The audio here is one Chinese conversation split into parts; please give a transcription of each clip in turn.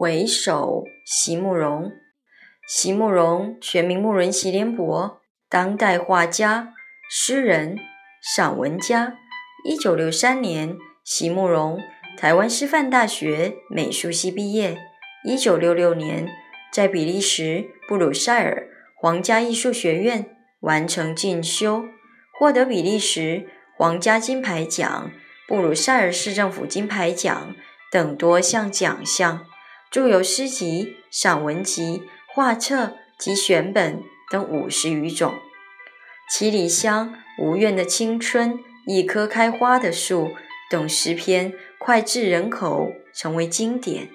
回首，席慕容。席慕容，全名慕人席联博，当代画家、诗人、散文家。一九六三年，席慕容台湾师范大学美术系毕业。一九六六年，在比利时布鲁塞尔皇家艺术学院完成进修，获得比利时皇家金牌奖、布鲁塞尔市政府金牌奖等多项奖项。著有诗集、散文集、画册及选本等五十余种。《七里香》《无怨的青春》《一棵开花的树》等诗篇脍炙人口，成为经典。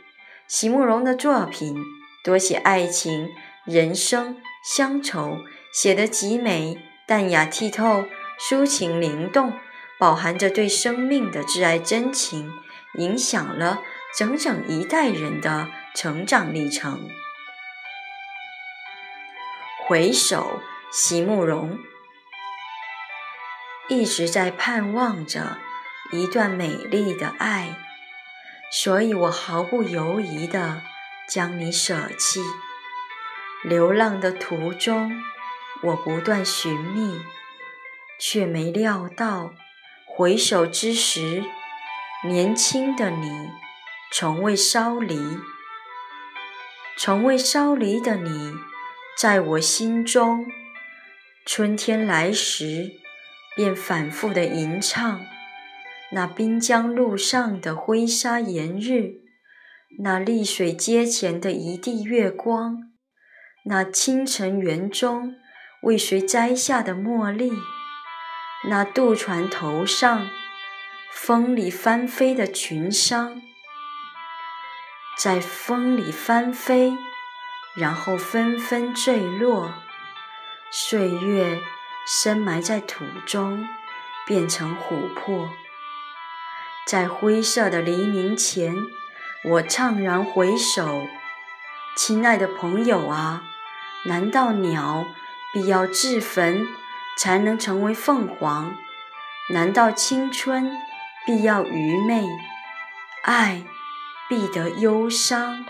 席慕容的作品多写爱情、人生、乡愁，写得极美、淡雅剔透、抒情灵动，饱含着对生命的挚爱真情，影响了。整整一代人的成长历程。回首，席慕容一直在盼望着一段美丽的爱，所以我毫不犹豫地将你舍弃。流浪的途中，我不断寻觅，却没料到回首之时，年轻的你。从未烧离，从未烧离的你，在我心中。春天来时，便反复的吟唱那滨江路上的灰沙炎日，那丽水街前的一地月光，那清晨园中为谁摘下的茉莉，那渡船头上风里翻飞的群商。在风里翻飞，然后纷纷坠落，岁月深埋在土中，变成琥珀。在灰色的黎明前，我怅然回首，亲爱的朋友啊，难道鸟必要自焚才能成为凤凰？难道青春必要愚昧？爱？必得忧伤。